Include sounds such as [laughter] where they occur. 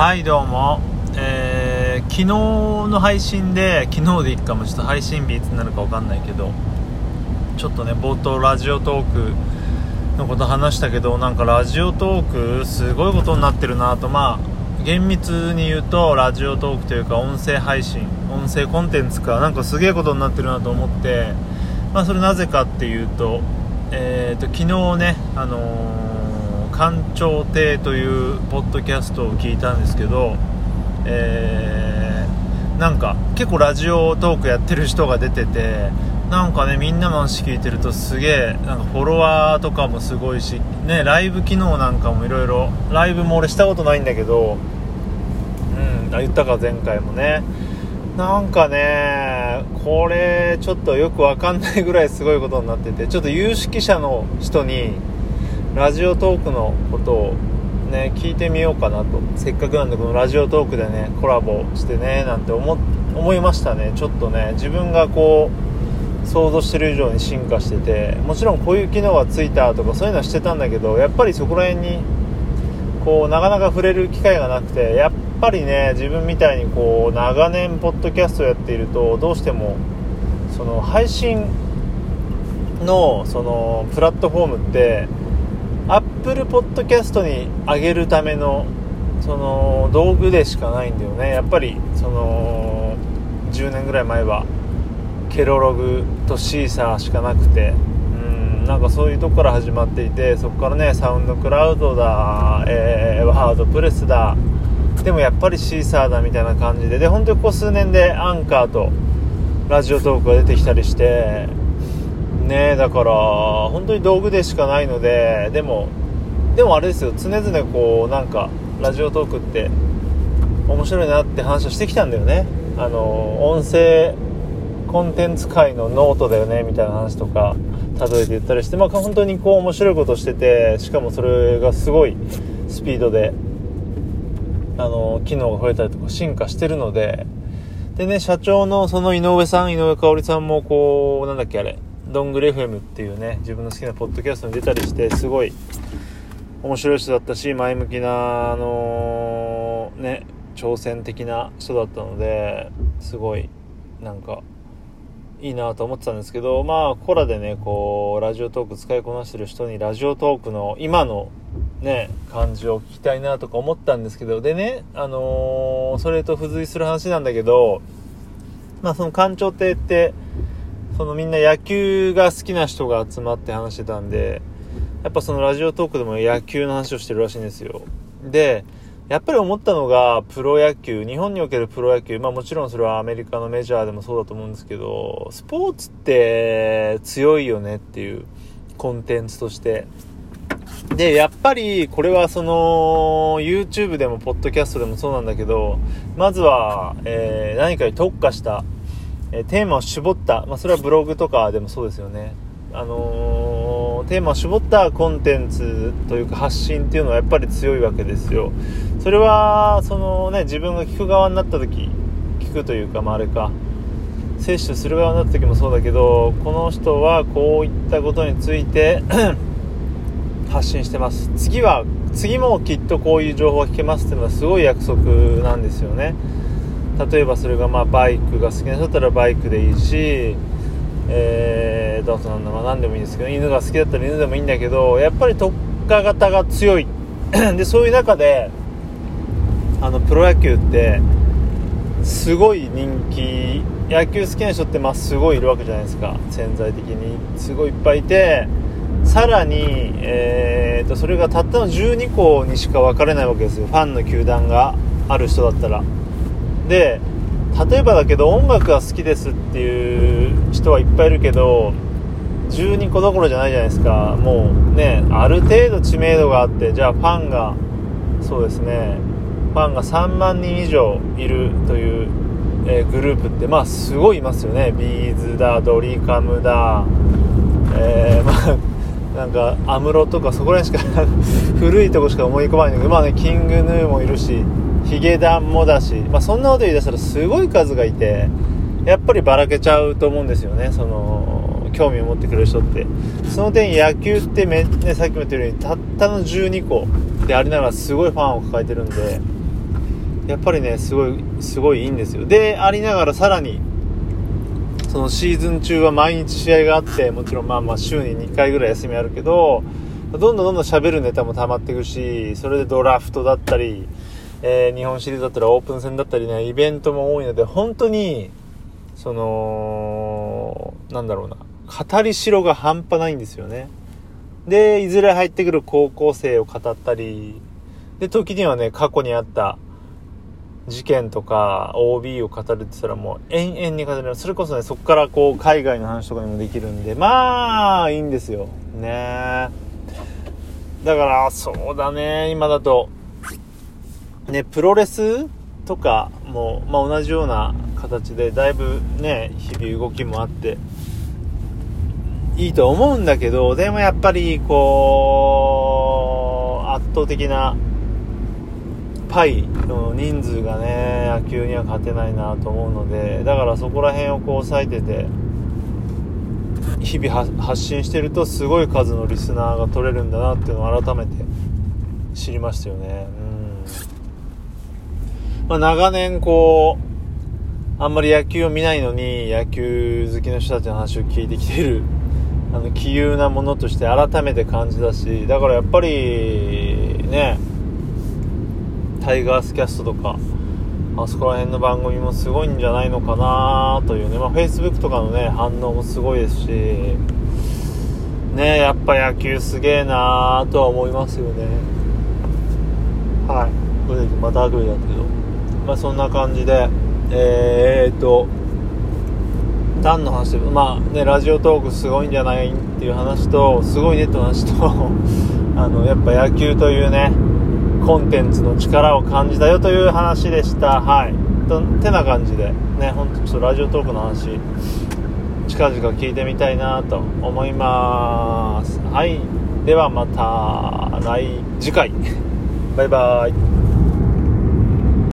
はいどうも、えー、昨日の配信で昨日でいいかもちょっと配信日いつになるか分かんないけどちょっとね冒頭ラジオトークのこと話したけどなんかラジオトークすごいことになってるなと。まあ厳密に言うとラジオトークというか音声配信音声コンテンツかなんかすげえことになってるなと思ってまあそれなぜかっていうとえーと、昨日ねあのー官庁亭というポッドキャストを聞いたんですけど、えー、なんか結構ラジオトークやってる人が出ててなんかねみんなの話聞いてるとすげえフォロワーとかもすごいし、ね、ライブ機能なんかもいろいろライブも俺したことないんだけどうんあ言ったか前回もね。なんかねこれちょっとよくわかんないぐらいすごいことになっててちょっと有識者の人にラジオトークのことをね聞いてみようかなと。せっかくなんでこのラジオトークでねコラボしてねなんて思思いましたね。ちょっとね自分がこう想像してる以上に進化しててもちろんこういう機能がついたとかそういうのはしてたんだけどやっぱりそこら辺にこうなかなか触れる機会がなくてやっぱりね自分みたいにこう長年ポッドキャストをやっているとどうしてもその配信のそのプラットフォームってアップルポッドキャストに上げるためのその道具でしかないんだよね。やっぱりその10年ぐらい前はケロログとシーサーしかなくて。うんなんかそういうとこから始まっていてそこからねサウンドクラウドだ、えー、ワードプレスだ。でもやっぱりシーサーだみたいな感じで。で本当にここ数年でアンカーとラジオトークが出てきたりしてねだから本当に道具でしかないのででもでもあれですよ常々こうなんかラジオトークって面白いなって話をしてきたんだよね。あの音声コンテンツ界のノートだよねみたいな話とか例えて言ったりしてまあ本当にこう面白いことしててしかもそれがすごいスピードであの機能が増えたりとか進化してるのででね社長のその井上さん井上香織さんもこうなんだっけあれどんぐり FM っていうね自分の好きなポッドキャストに出たりしてすごい面白い人だったし前向きなあのー、ね挑戦的な人だったのですごいなんかいいなと思ってたんですけどまあコラでねこうラジオトーク使いこなしてる人にラジオトークの今のね感じを聞きたいなとか思ったんですけどでねあのー、それと付随する話なんだけどまあその館長亭ってそのみんな野球が好きな人が集まって話してたんで、やっぱそのラジオトークでも野球の話をしてるらしいんですよ。で、やっぱり思ったのが、プロ野球、日本におけるプロ野球、まあもちろんそれはアメリカのメジャーでもそうだと思うんですけど、スポーツって強いよねっていうコンテンツとして。で、やっぱりこれはその YouTube でもポッドキャストでもそうなんだけど、まずは、えー、何かに特化したえテーマを絞った、まあ、それはブログとかでもそうですよね。あのー、テーマを絞ったコンテンツというか発信っていうのはやっぱり強いわけですよ。それは、そのね、自分が聞く側になった時、聞くというか、まあ、あれか、摂取する側になった時もそうだけど、この人はこういったことについて [clears throat] 発信してます。次は、次もきっとこういう情報が聞けますっていうのはすごい約束なんですよね。例えばそれがまあバイクが好きな人だったらバイクでいいし、えー、とあとなんだ、まあ、何でもいいんですけど犬が好きだったら犬でもいいんだけどやっぱり特化型が強い。[coughs] でそういう中であのプロ野球ってすごい人気野球好きな人ってまあすごいいるわけじゃないですか。潜在的に。すごいいっぱいいてさらに、えーとそれがたったの12校にしか分かれないわけですよ。ファンの球団がある人だったら。で例えばだけど音楽が好きですっていう人はいっぱいいるけど12個どころじゃないじゃないですか。もうねある程度知名度があってじゃあファンがそうですねファンが3万人以上いるという、えー、グループってまあすごいいますよね。ビーズだドリカムだえー、[laughs] まあなんか安室とかそこら辺しか [laughs] 古いとこしか思い込まないんだけどまあねキングヌーもいるしヒゲダンもだし、まあ、そんなこと言い出したらすごい数がいてやっぱりばらけちゃうと思うんですよねその興味を持ってくれる人って。その点野球ってめ、ね、さっきも言ったようにたったの12個でありながらすごいファンを抱えてるんでやっぱりねすごいすごいいいんですよ。でありながらさらにそのシーズン中は毎日試合があってもちろんまあまあ週に2回ぐらい休みあるけどどんどんどんどん喋るネタも溜まっていくしそれでドラフトだったり、えー、日本シリーズだったりオープン戦だったりねイベントも多いので本当にそのなんだろうな語りしろが半端ないんですよね。でいずれ入ってくる高校生を語ったりで時にはね過去にあった事件とか OB を語るって言ったらもう延々に語る。それこそねそこからこう海外の話とかにもできるんでまあいいんですよ。ね。だからそうだね今だと。ねプロレスとかも、まあ、同じような形でだいぶね日々動きもあっていいと思うんだけどでもやっぱりこう圧倒的なパイの人数がね野球には勝てないなと思うのでだからそこら辺をこう抑えてて日々発信してるとすごい数のリスナーが取れるんだなっていうのを改めて知りましたよね。うん。まあ長年こうあんまり野球を見ないのに野球好きの人たちの話を聞いてきているあの杞憂なものとして改めて感じたしだからやっぱりねタイガースキャストとかあそこら辺の番組もすごいんじゃないのかなというね、まあ、Facebook とかのね反応もすごいですしねやっぱ野球すげえなーとは思いますよね。はい。これでまたアグリだけど。まあそんな感じでえー、っと何の話でまあねラジオトークすごいんじゃないっていう話とすごいねって話と [laughs] あのやっぱ野球というねコンテンツの力を感じたよという話でした。はい。とてな感じでねほんとちょっとラジオトークの話近々聞いてみたいなと思います。はい。ではまた来次回。バイバイ。